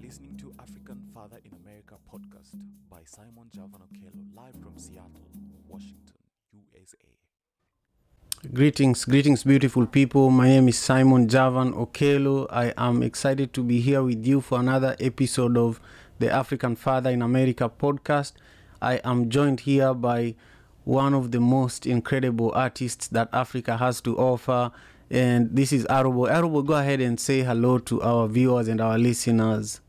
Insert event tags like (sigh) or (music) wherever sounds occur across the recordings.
listening to African Father in America podcast by Simon Javan Okello, live from Seattle, Washington, USA. Greetings, greetings, beautiful people. My name is Simon Javan Okello. I am excited to be here with you for another episode of the African Father in America podcast. I am joined here by one of the most incredible artists that Africa has to offer, and this is Arobo. Arobo, go ahead and say hello to our viewers and our listeners.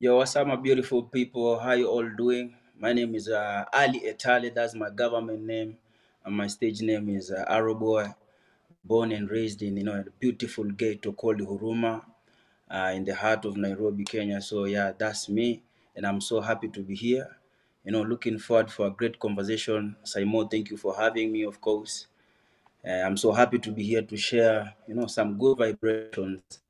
Yo, what's up, my beautiful people? How you all doing? My name is uh, Ali Etale. That's my government name, and my stage name is uh, Arrowboy. Born and raised in you know a beautiful ghetto called Huruma, uh, in the heart of Nairobi, Kenya. So yeah, that's me, and I'm so happy to be here. You know, looking forward for a great conversation. Simon, thank you for having me. Of course, uh, I'm so happy to be here to share you know some good vibrations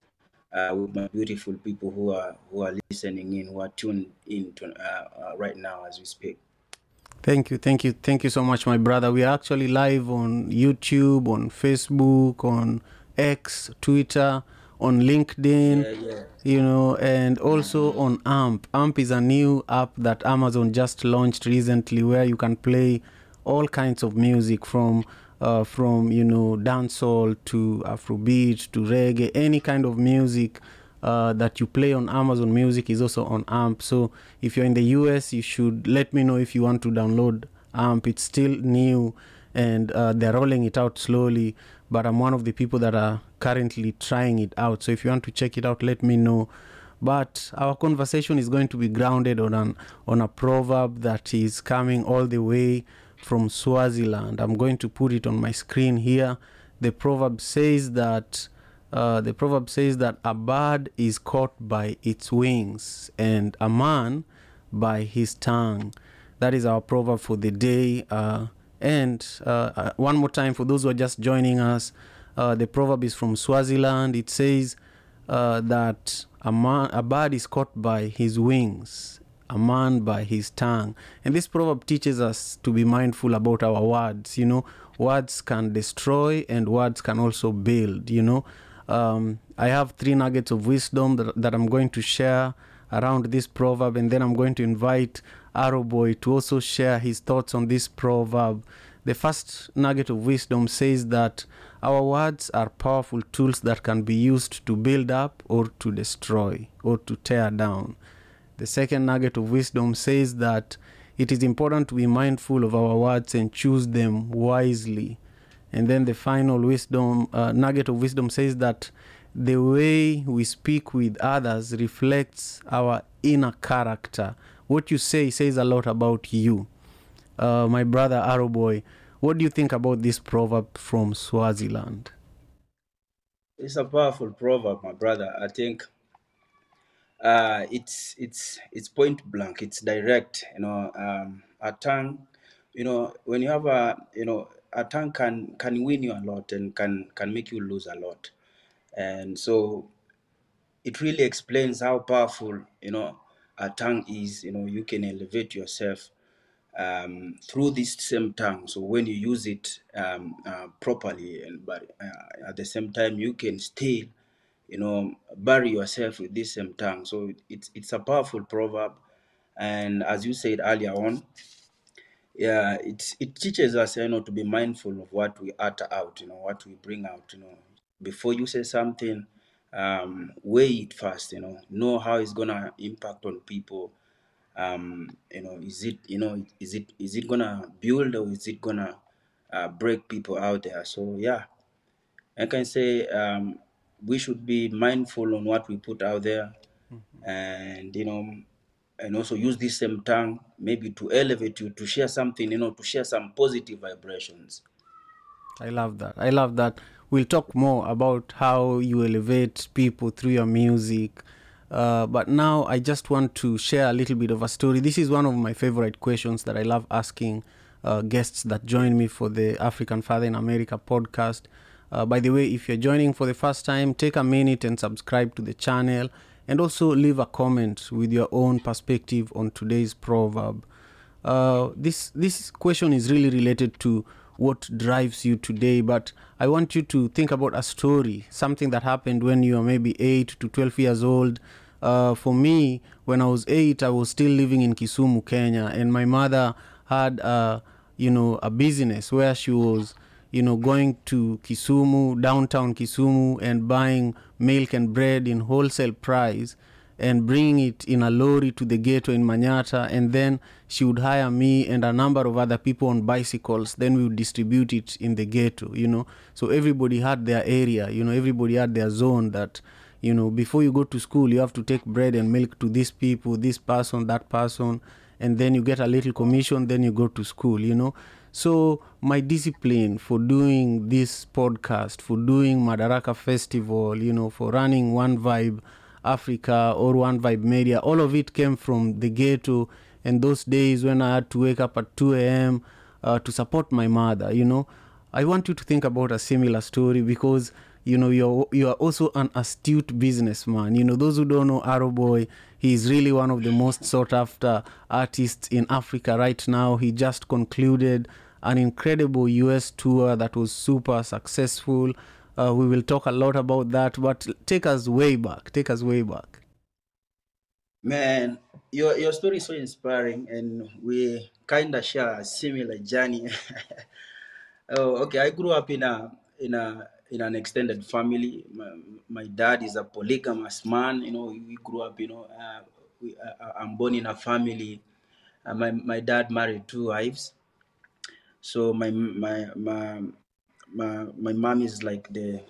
uh, with my beautiful people who are who are listening in, who are tuned in to, uh, uh, right now as we speak. Thank you, thank you, thank you so much, my brother. We are actually live on YouTube, on Facebook, on X, Twitter, on LinkedIn. Yeah, yeah. you know, and also on AMP. AMP is a new app that Amazon just launched recently where you can play all kinds of music from uh, from you know dancehall to Afrobeat to reggae, any kind of music uh, that you play on Amazon Music is also on AMP. So if you're in the US, you should let me know if you want to download AMP. It's still new and uh, they're rolling it out slowly, but I'm one of the people that are currently trying it out. So if you want to check it out, let me know. But our conversation is going to be grounded on an on a proverb that is coming all the way from Swaziland. I'm going to put it on my screen here. The proverb says that uh, the proverb says that a bird is caught by its wings and a man by his tongue. That is our proverb for the day. Uh, and uh, uh, one more time for those who are just joining us, uh, the proverb is from Swaziland. It says uh, that a man, a bird is caught by his wings, a man by his tongue. And this proverb teaches us to be mindful about our words. You know, words can destroy and words can also build. You know, um, I have three nuggets of wisdom that, that I'm going to share around this proverb, and then I'm going to invite Arrowboy to also share his thoughts on this proverb. The first nugget of wisdom says that our words are powerful tools that can be used to build up or to destroy or to tear down. The second nugget of wisdom says that it is important to be mindful of our words and choose them wisely. And then the final wisdom uh, nugget of wisdom says that the way we speak with others reflects our inner character. What you say says a lot about you. Uh, my brother Arrowboy, what do you think about this proverb from Swaziland? It's a powerful proverb, my brother. I think uh, it's it's it's point blank. It's direct. You know, um, a tongue. You know, when you have a you know a tongue can can win you a lot and can can make you lose a lot. And so it really explains how powerful you know a tongue is. You know, you can elevate yourself um, through this same tongue. So when you use it um, uh, properly, and but uh, at the same time you can still, you know, bury yourself with this same tongue. So it's it's a powerful proverb, and as you said earlier on, yeah, it it teaches us, you know, to be mindful of what we utter out, you know, what we bring out, you know, before you say something, um, weigh it first, you know, know how it's gonna impact on people. Um you know is it you know is it is it gonna build or is it gonna uh, break people out there? So yeah. I can say um we should be mindful on what we put out there and you know and also use this same tongue maybe to elevate you to share something you know to share some positive vibrations I love that. I love that. We'll talk more about how you elevate people through your music. Uh, but now I just want to share a little bit of a story. This is one of my favorite questions that I love asking uh, guests that join me for the African Father in America podcast. Uh, by the way, if you're joining for the first time, take a minute and subscribe to the channel and also leave a comment with your own perspective on today's proverb. Uh, this this question is really related to what drives you today. But I want you to think about a story, something that happened when you were maybe 8 to 12 years old. Uh, for me, when I was 8, I was still living in Kisumu, Kenya, and my mother had, uh, you know, a business where she was you know, going to Kisumu, downtown Kisumu, and buying milk and bread in wholesale price and bringing it in a lorry to the ghetto in Manyata. And then she would hire me and a number of other people on bicycles. Then we would distribute it in the ghetto, you know. So everybody had their area, you know, everybody had their zone that, you know, before you go to school, you have to take bread and milk to these people, this person, that person. And then you get a little commission, then you go to school, you know. So my discipline for doing this podcast, for doing Madaraka Festival, you know, for running One Vibe Africa or One Vibe Media, all of it came from the ghetto and those days when I had to wake up at 2 a.m. Uh, to support my mother, you know. I want you to think about a similar story because you know you're you are also an astute businessman you know those who don't know arrow boy he is really one of the most sought after artists in africa right now he just concluded an incredible us tour that was super successful uh, we will talk a lot about that but take us way back take us way back Man, your your story is so inspiring, and we kind of share a similar journey. (laughs) oh, okay. I grew up in a in a in an extended family. My, my dad is a polygamous man. You know, we grew up. You know, uh, we, uh, I'm born in a family. Uh, my my dad married two wives. So my my my my my mom is like the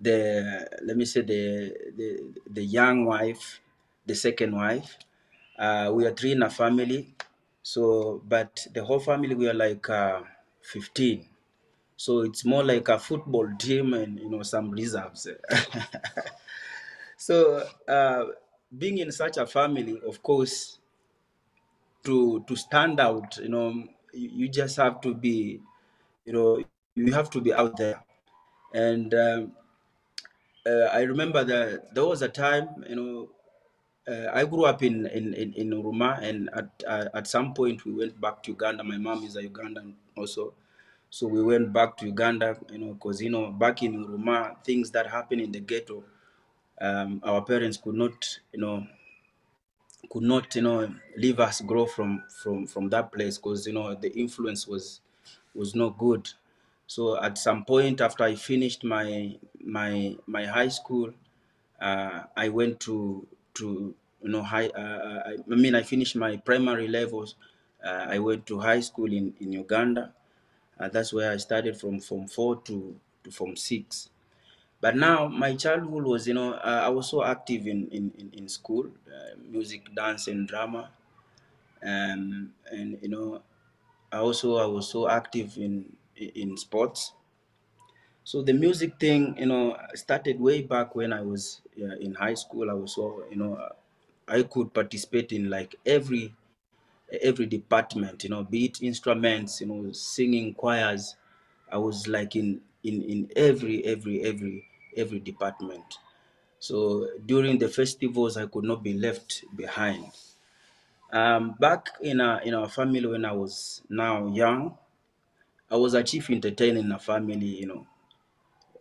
the let me say the the the young wife, the second wife. Uh, we are three in a family. So, but the whole family we are like uh, 15. So it's more like a football team and you know some reserves. (laughs) so uh, being in such a family, of course, to to stand out, you know, you, you just have to be, you know, you have to be out there. And um, uh, I remember that there was a time, you know, uh, I grew up in in in, in Huruma, and at uh, at some point we went back to Uganda. My mom is a Ugandan also, so we went back to Uganda, you know, because you know back in Huruma, things that happen in the ghetto, um, our parents could not, you know, could not, you know, leave us grow from from from that place because you know the influence was was not good. So at some point after I finished my my my high school, uh, I went to to you know high. Uh, I, I mean I finished my primary levels. Uh, I went to high school in in Uganda. Uh, that's where I started from from four to to Form six. But now my childhood was you know uh, I was so active in in in, in school, uh, music, dance, and drama, um, and you know I also I was so active in in sports. So the music thing, you know, started way back when I was uh, in high school. I was so, you know, I could participate in like every every department, you know, be it instruments, you know, singing choirs. I was like in in in every every every every department. So during the festivals, I could not be left behind. Um, back in our in our family when I was now young, I was a chief entertainer in a family, you know.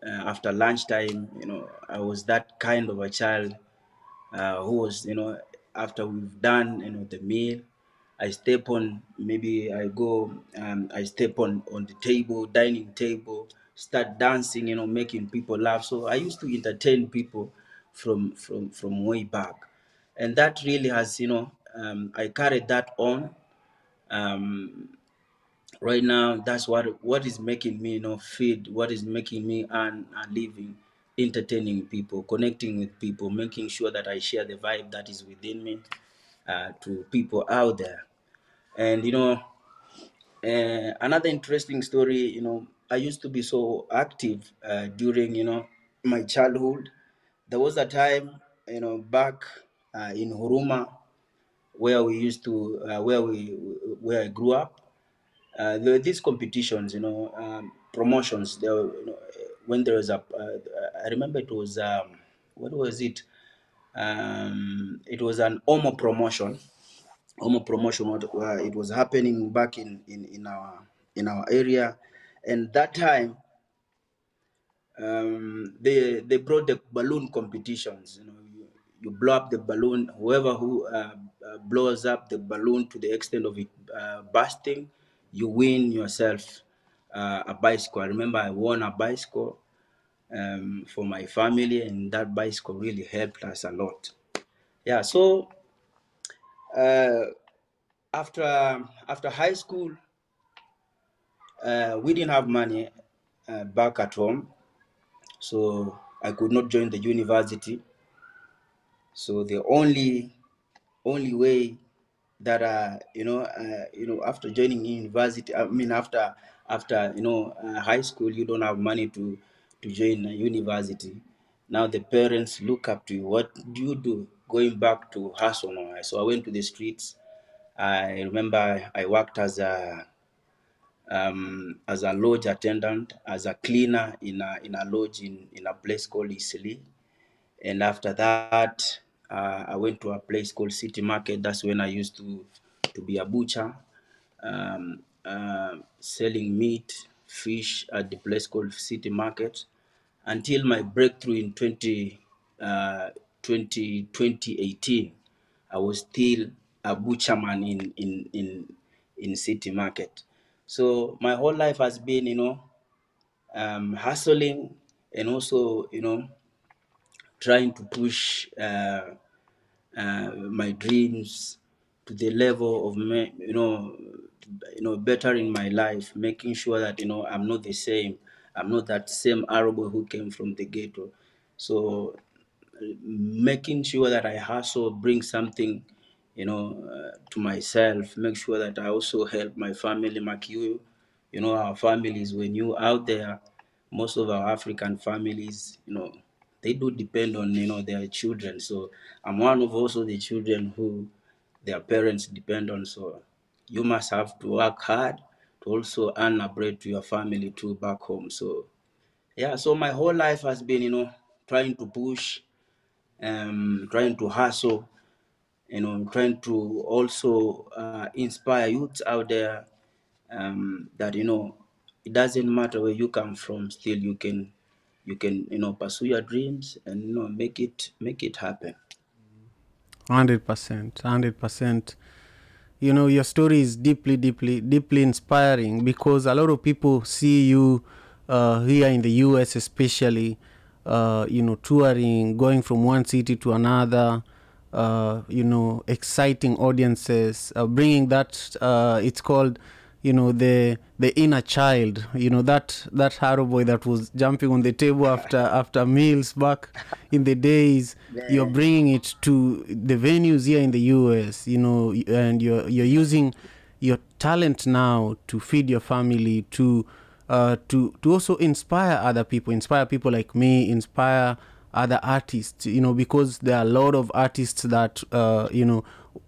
Uh, after lunchtime, you know, I was that kind of a child uh, who was, you know, after we've done, you know, the meal, I step on, maybe I go, um, I step on on the table, dining table, start dancing, you know, making people laugh. So I used to entertain people from from from way back, and that really has, you know, um, I carried that on. Um, right now that's what what is making me you know feed what is making me earn a living entertaining people connecting with people making sure that i share the vibe that is within me uh, to people out there and you know uh, another interesting story you know i used to be so active uh, during you know my childhood there was a time you know back uh, in huruma where we used to uh, where we where i grew up uh, there were these competitions, you know, um, promotions. There, were, you know, when there was a, uh, I remember it was, um, what was it? Um, it was an Omo promotion. Omo promotion. What uh, it was happening back in in in our in our area, and that time um, they they brought the balloon competitions. You know, you, you blow up the balloon. Whoever who uh, uh, blows up the balloon to the extent of it uh, bursting, you win yourself uh, a bicycle. I remember I won a bicycle um, for my family, and that bicycle really helped us a lot. Yeah. So uh, after after high school, uh, we didn't have money uh, back at home, so I could not join the university. So the only only way that uh, you know uh, you know after joining university, I mean after after you know uh, high school, you don't have money to to join a university. Now the parents look up to you. What do you do? Going back to now. So I went to the streets. I remember I worked as a um, as a lodge attendant, as a cleaner in a in a lodge in, in a place called Eastleigh. And after that, uh, I went to a place called City Market. That's when I used to to be a butcher, um, uh, selling meat, fish at the place called City Market, until my breakthrough in 20, uh, 20, 2018. I was still a butcherman in in in in City Market. So my whole life has been, you know, um, hustling and also, you know, trying to push uh, uh, my dreams to the level of, you know, you know, bettering my life, making sure that you know I'm not the same. I'm not that same Arrowboy who came from the ghetto. So making sure that I hustle, bring something, you know, uh, to myself, make sure that I also help my family, Makiyu. You know, our families, when you out there, most of our African families, you know, they do depend on, you know, their children. So I'm one of also the children who their parents depend on. So you must have to work hard to also earn a bread to your family too back home. So yeah, so my whole life has been, you know, trying to push, um, trying to hustle, you know, trying to also uh, inspire youths out there um, that you know it doesn't matter where you come from, still you can you can you know pursue your dreams and you know make it make it happen. Hundred percent, hundred percent. You know, your story is deeply, deeply, deeply inspiring because a lot of people see you uh, here in the U.S., especially. Uh, you know, touring, going from one city to another. Uh, you know, exciting audiences, uh, bringing that. Uh, it's called you know the the inner child you know that that arrow boy that was jumping on the table after after meals back in the days you're bringing it to the venues here in the US you know and you're you're using your talent now to feed your family to uh, to to also inspire other people inspire people like me inspire other artists you know because there are a lot of artists that uh, you know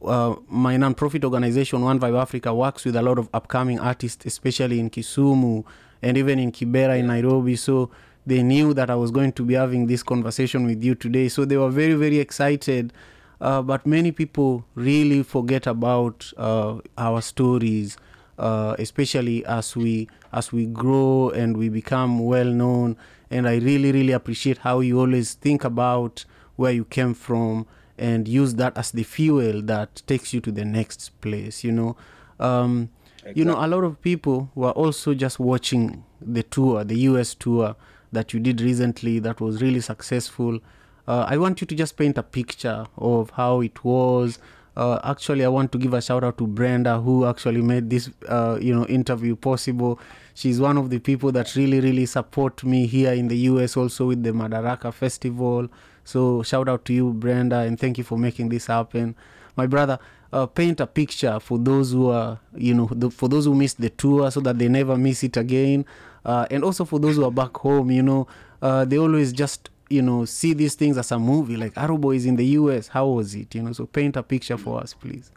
uh, my non-profit organization one vibe africa works with a lot of upcoming artists especially in kisumu and even in kibera in nairobi. So they knew that i was going to be having this conversation with you today. So they were very very excited. Uh, but many people really forget about uh, our stories uh, especially as we as we grow and we become well known. And i really really appreciate how you always think about where you came from and use that as the fuel that takes you to the next place you know. Um, you know a lot of people were also just watching the tour the us tour that you did recently that was really successful. Uh, i want you to just paint a picture of how it was uh, actually i want to give a shout out to brenda who actually made this uh, you know interview possible. She's one of the people that really really support me here in the us also with the madaraka festival. So shout out to you brenda and thank you for making this happen. My brother uh, paint a picture for those who are you know the, for those who missed the tour so that they never miss it again. Uh, and also for those who are back home you know uh, they always just you know see these things as a movie like arrow is in the us how was it you know so paint a picture for us please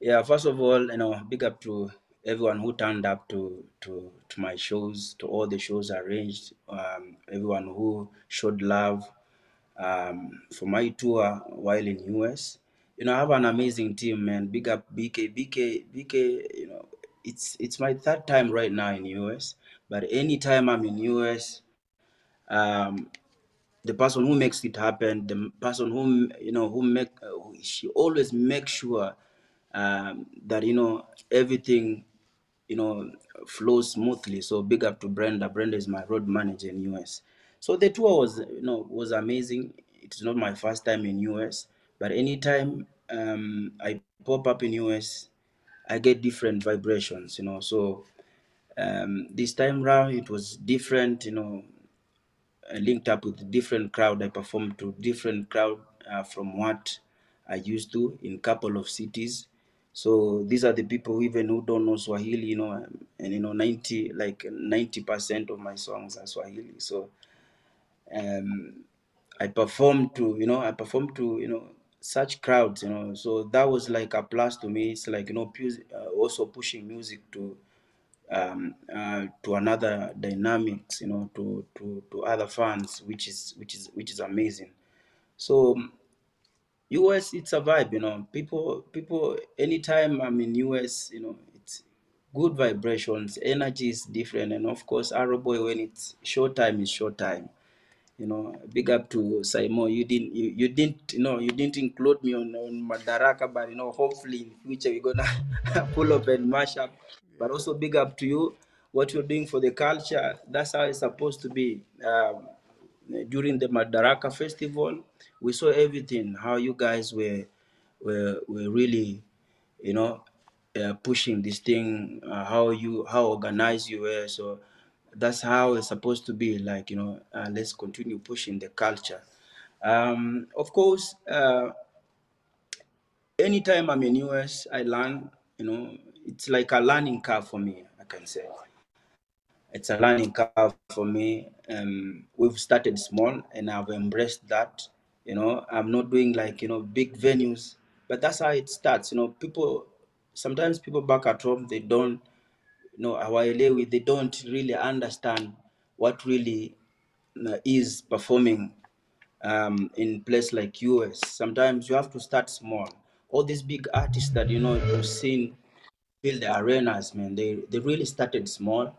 Yeah, first of all, you know, big up to everyone who turned up to to to my shows, to all the shows arranged, um, everyone who showed love um, for my tour while in US. You know, I have an amazing team, man. Big up BK, BK, BK. You know, it's it's my third time right now in US. But anytime I'm in US, um, the person who makes it happen, the person who you know who make, uh, she always makes sure um, that you know everything you know flows smoothly. So big up to Brenda. Brenda is my road manager in US. So the tour was you know was amazing. It's not my first time in US, but anytime um, I pop up in US, I get different vibrations. You know, so um, this time round it was different. You know, linked up with different crowd. I performed to different crowd uh, from what I used to in couple of cities. So these are the people even who don't know Swahili, you know, um, and you know, ninety like ninety percent of my songs are Swahili. So um, I performed to, you know, I performed to, you know, such crowds, you know. So that was like a plus to me. It's like you know, pu- uh, also pushing music to um, uh, to another dynamics, you know, to, to to other fans, which is which is which is amazing. So US, it's a vibe, you know. People, people. Anytime I'm in US, you know, it's good vibrations. Energy is different, and of course, Arrow Boy when it's short time is short time. You know, big up to Simon. You didn't, you, you didn't, you know, you didn't include me on, on Madaraka, but you know, hopefully in future we're gonna (laughs) pull up and mash up. But also big up to you. What you're doing for the culture, that's how it's supposed to be. Um, during the Madaraka festival, we saw everything. How you guys were were were really, you know, uh, pushing this thing. Uh, how you how organized you were. So that's how it's supposed to be. Like you know, uh, let's continue pushing the culture. Um, of course, uh, anytime I'm in US, I learn. You know, it's like a learning curve for me. I can say it's a learning curve for me. Um, we've started small and I've embraced that. You know, I'm not doing like, you know, big venues, but that's how it starts. You know, people, sometimes people back at home, they don't, you know, hawaelewi, they don't really understand what really uh, is performing um, in place like US. Sometimes you have to start small. All these big artists that, you know, you've seen fill the arenas, man. They they really started small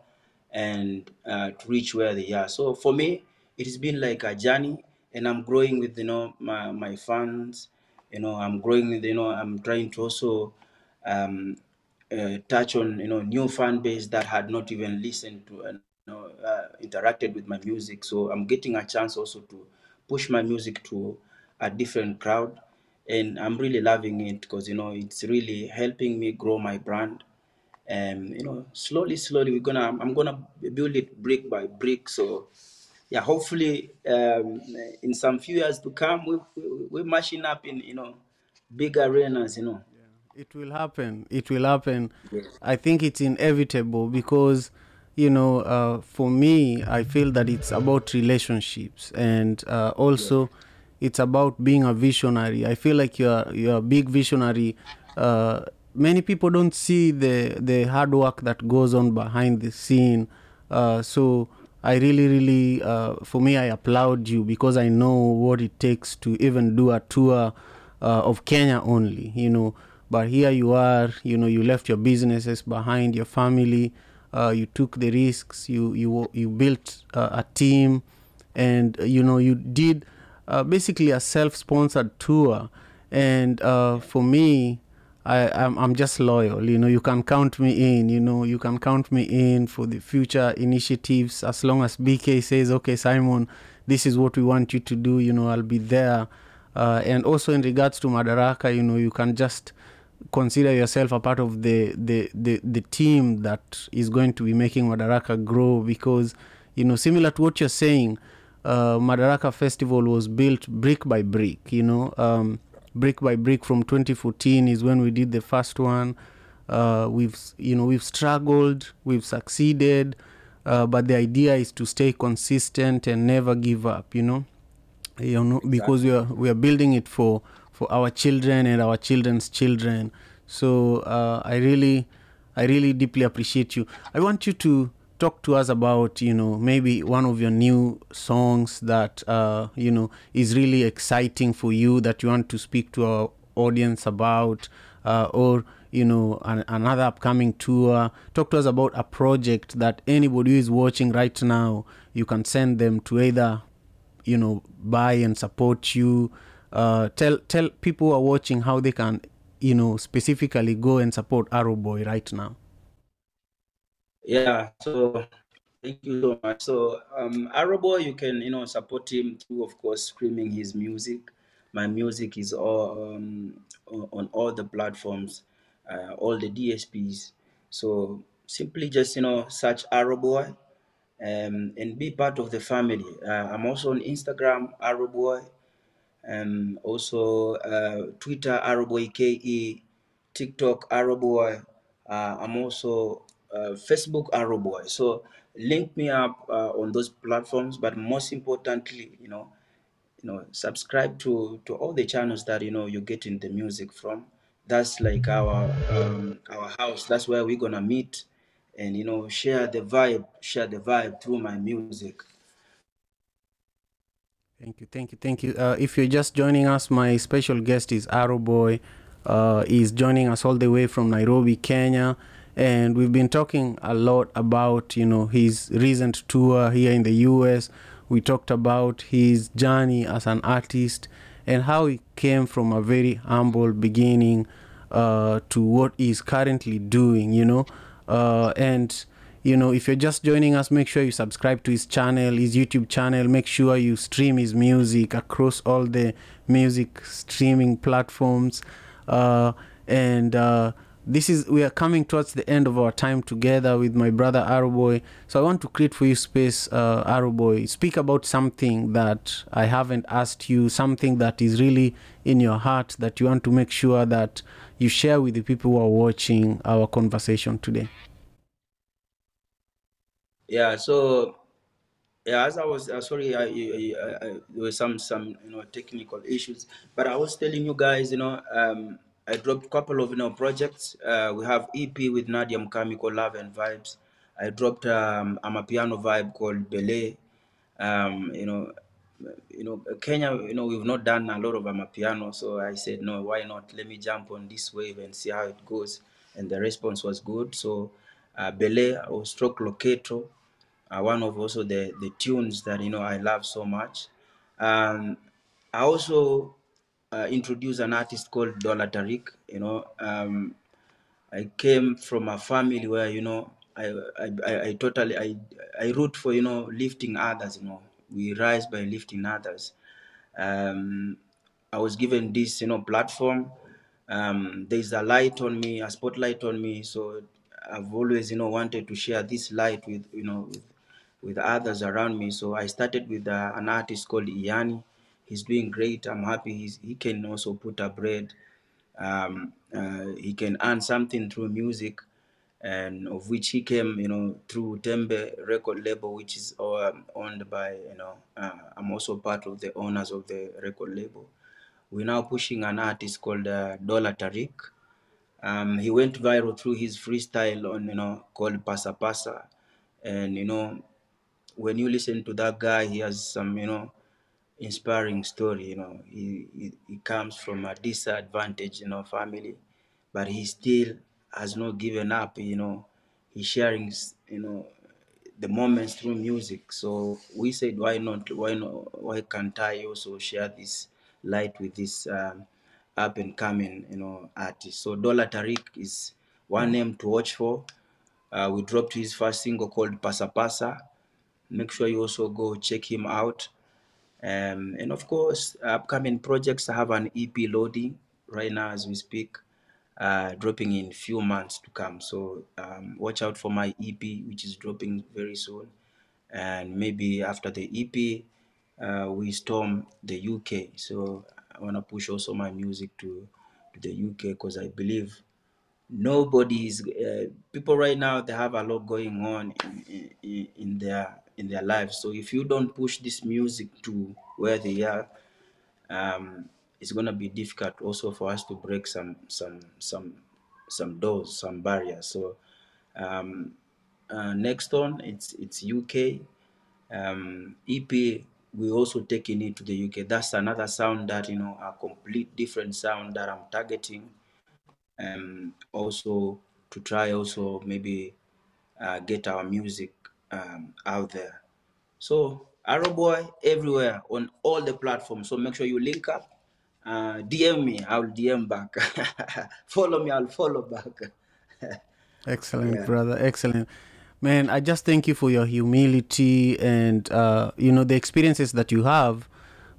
and uh, to reach where they are. So for me, it has been like a journey, and I'm growing with you know my my fans. You know, I'm growing with you know I'm trying to also um, uh, touch on you know new fan base that had not even listened to and you know uh, interacted with my music. So I'm getting a chance also to push my music to a different crowd, and I'm really loving it because you know it's really helping me grow my brand and you know slowly slowly we're gonna i'm gonna build it brick by brick so yeah hopefully um in some few years to come we, we we're mashing up in you know big arenas you know It will happen. It will happen. Yes. I think it's inevitable because, you know, uh, for me, I feel that it's about relationships and uh, also it's about being a visionary. I feel like you're you're a big visionary. Uh, many people don't see the the hard work that goes on behind the scene. Uh, so I really, really, uh, for me, I applaud you because I know what it takes to even do a tour uh, of Kenya only, you know. But here you are, you know, you left your businesses behind, your family, uh, you took the risks, you you you built uh, a team, and you know you did uh, basically a self-sponsored tour. And uh, for me, I, I'm, I'm just loyal. You know, you can count me in. You know, you can count me in for the future initiatives. As long as BK says, okay, Simon, this is what we want you to do, you know, I'll be there. Uh, and also in regards to Madaraka, you know, you can just consider yourself a part of the, the, the, the team that is going to be making Madaraka grow because, you know, similar to what you're saying, uh, Madaraka Festival was built brick by brick, you know. Um, brick by brick from 2014 is when we did the first one. Uh, we've you know we've struggled we've succeeded uh, but the idea is to stay consistent and never give up you know. You know because we are we are building it for for our children and our children's children. So uh, i really i really deeply appreciate you. I want you to talk to us about you know maybe one of your new songs that uh, you know is really exciting for you that you want to speak to our audience about uh, or you know an, another upcoming tour. Talk to us about a project that anybody who is watching right now you can send them to either you know buy and support you. Uh, tell tell people who are watching how they can you know specifically go and support arrow boy right now Yeah, so thank you so much. So um Arrobo, you can you know support him through of course streaming his music. My music is all um, on all the platforms, uh, all the DSPs. So simply just you know search Arrowboy um, and be part of the family. Uh, I'm also on Instagram, Arrowboy, and also uh, Twitter, Arrowboy KE, TikTok, Arrowboy. Uh, I'm also uh, Facebook, Arrowboy. So link me up uh, on those platforms, but most importantly, you know, you know, subscribe to to all the channels that you know you're getting the music from. That's like our um, our house. That's where we're gonna meet, and you know, share the vibe, share the vibe through my music. Thank you, thank you, thank you. Uh, if you're just joining us, my special guest is Arrow Boy. Uh, he's joining us all the way from Nairobi, Kenya, and we've been talking a lot about you know his recent tour here in the U.S. We talked about his journey as an artist and how he came from a very humble beginning uh, to what he's currently doing. You know, uh, and you know if you're just joining us make sure you subscribe to his channel his youtube channel make sure you stream his music across all the music streaming platforms uh, and uh, this is we are coming towards the end of our time together with my brother Arrowboy. So I want to create for you space, uh, Arrowboy. Speak about something that I haven't asked you, something that is really in your heart that you want to make sure that you share with the people who are watching our conversation today. Yeah. So yeah, as I was uh, sorry, I, I, I, I, there were some some you know technical issues, but I was telling you guys, you know, um, I dropped a couple of you know projects. Uh, we have EP with Nadia Mukami called Love and Vibes. I dropped um, Amapiano vibe called Belay. Um, you know, you know, Kenya, you know, we've not done a lot of Amapiano, so I said, no, why not? Let me jump on this wave and see how it goes. And the response was good. So, uh, or Stroke Locato, uh, one of also the, the tunes that, you know, I love so much. Um, I also uh, an artist called Dola Tariq, you know, um, I came from a family where you know I I, I, totally I I root for you know lifting others. You know we rise by lifting others. Um, I was given this you know platform. Um, there's a light on me, a spotlight on me. So I've always you know wanted to share this light with you know with, with others around me. So I started with uh, an artist called Iyani. He's doing great. I'm happy. He's, he can also put a bread um, uh, he can earn something through music and of which he came you know through Tembe record label which is um, owned by you know uh, I'm also part of the owners of the record label we're now pushing an artist called uh, Dola Tariq um, he went viral through his freestyle on you know called Pasa Pasa and you know when you listen to that guy he has some you know inspiring story. You know, he, he, he comes from a disadvantaged, you know, family, but he still has not given up. You know, he's sharing, you know, the moments through music. So we said, why not? Why not? Why can't I also share this light with this um, up and coming, you know, artist? So Dollar Tariq is one name to watch for. Uh, we dropped his first single called Pasa Pasa. Make sure you also go check him out. Um, and of course, upcoming projects have an EP loading right now as we speak, uh, dropping in few months to come. So um, watch out for my EP, which is dropping very soon. And maybe after the EP, uh, we storm the UK. So I want to push also my music to, to the UK because I believe nobody is uh, people right now they have a lot going on in, in, in their in their lives. So if you don't push this music to where they are um, it's gonna be difficult also for us to break some some some some doors some barriers. So um, uh, next on it's it's uk um, ep we also taking it to the uk that's another sound that you know a complete different sound that i'm targeting. Um, also to try also maybe uh, get our music um, out there. So Arrow Boy everywhere on all the platforms. So make sure you link up. Uh, DM me, I'll DM back. (laughs) follow me, I'll follow back. (laughs) Excellent, Yeah. brother. Excellent. Man, I just thank you for your humility and, uh, you know, the experiences that you have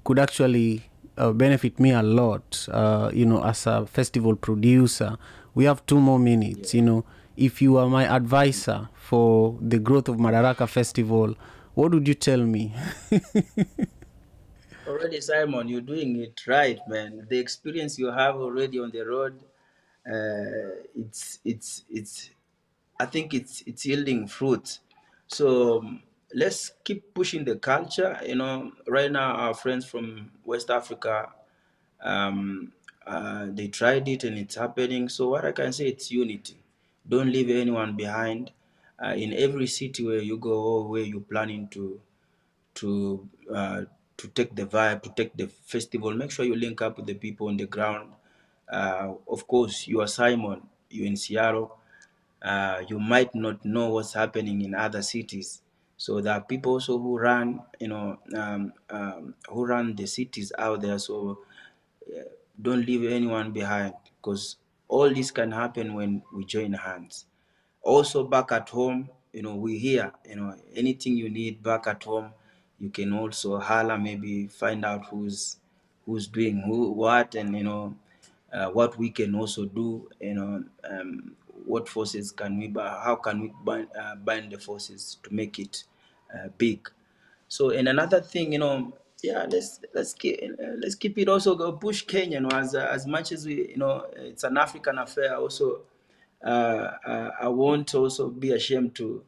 could actually uh, benefit me a lot, uh, you know, as a festival producer. We have two more minutes, you know. If you are my advisor for the growth of Madaraka Festival, what would you tell me? (laughs) Already, Simon, you're doing it right, man. The experience you have already on the road, uh, it's it's it's. I think it's it's yielding fruit. So um, let's keep pushing the culture. You know, right now our friends from West Africa, um, uh, they tried it and it's happening. So what I can say, it's unity. Don't leave anyone behind. Uh, in every city where you go or where you're planning to to uh, to take the vibe, to take the festival. Make sure you link up with the people on the ground. Uh, of course, you are Simon. You're in Seattle. Uh, you might not know what's happening in other cities. So there are people also who run, you know, um, um, who run the cities out there. So uh, don't leave anyone behind because all this can happen when we join hands. Also back at home you know we here you know anything you need back at home you can also holler maybe find out who's who's doing who what and you know uh, what we can also do you know um, what forces can we how can we bind, uh, bind the forces to make it uh, big. So and another thing, you know, yeah, let's let's keep uh, let's keep it also go push Kenya, you know, as as much as we, you know, it's an African affair. Also, uh, uh, I won't also be ashamed to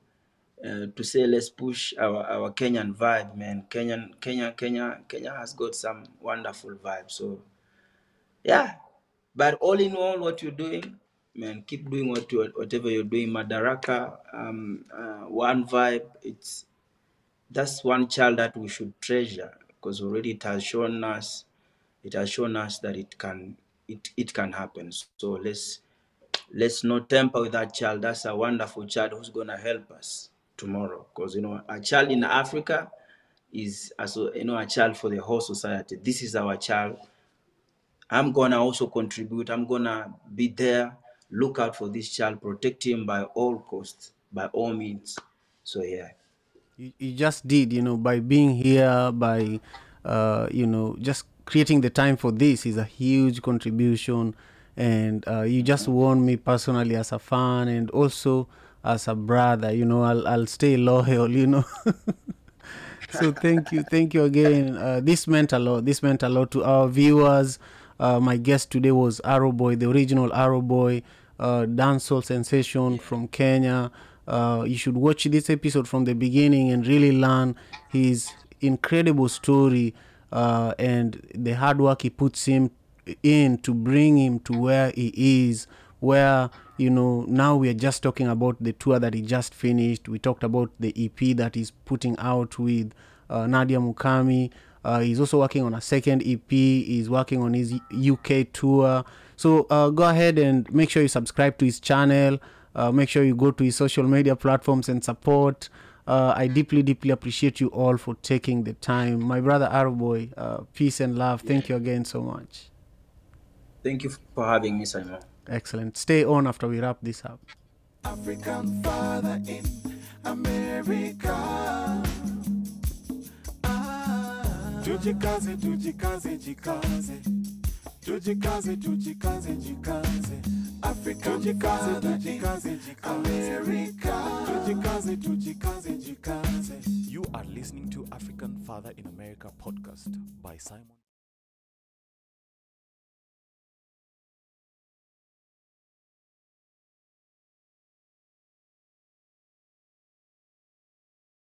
uh, to say let's push our our Kenyan vibe, man. Kenyan Kenya Kenya Kenya has got some wonderful vibe. So yeah, but all in all, what you're doing, man, keep doing what you whatever you're doing. Madaraka, um, uh, one vibe. It's that's one child that we should treasure because already it has shown us it has shown us that it can it, it can happen. So let's let's not temper with that child. That's a wonderful child who's going to help us tomorrow. Because you know a child in africa is as you know a child for the whole society. This is our child. I'm going to also contribute. I'm going to be there look out for this child protect him by all costs by all means. So yeah you, just did you know by being here by uh, you know just creating the time for this is a huge contribution. And uh, you just won me personally as a fan and also as a brother you know i'll, I'll stay loyal you know. (laughs) So thank you thank you again. Uh, this meant a lot this meant a lot to our viewers. Uh, my guest today was arrow boy the original arrow boy uh, dancehall sensation from kenya uh, you should watch this episode from the beginning and really learn his incredible story uh, and the hard work he puts him in to bring him to where he is where you know now we are just talking about the tour that he just finished. We talked about the ep that he's putting out with uh, nadia mukami. Uh, he's also working on a second ep he's working on his uk tour. So uh, go ahead and make sure you subscribe to his channel uh, make sure you go to his social media platforms and support uh, I deeply, deeply appreciate you all for taking the time. My brother Arrowboy, uh, peace and love. Thank you again so much. thank you for having me simon Excellent. Stay on after we wrap this up. African father in America. Ah, tujikaze, tujikaze, jikaze. Tujikaze, tujikaze, jikaze. Jikaze. America. You are listening to African Father in America podcast by Simon.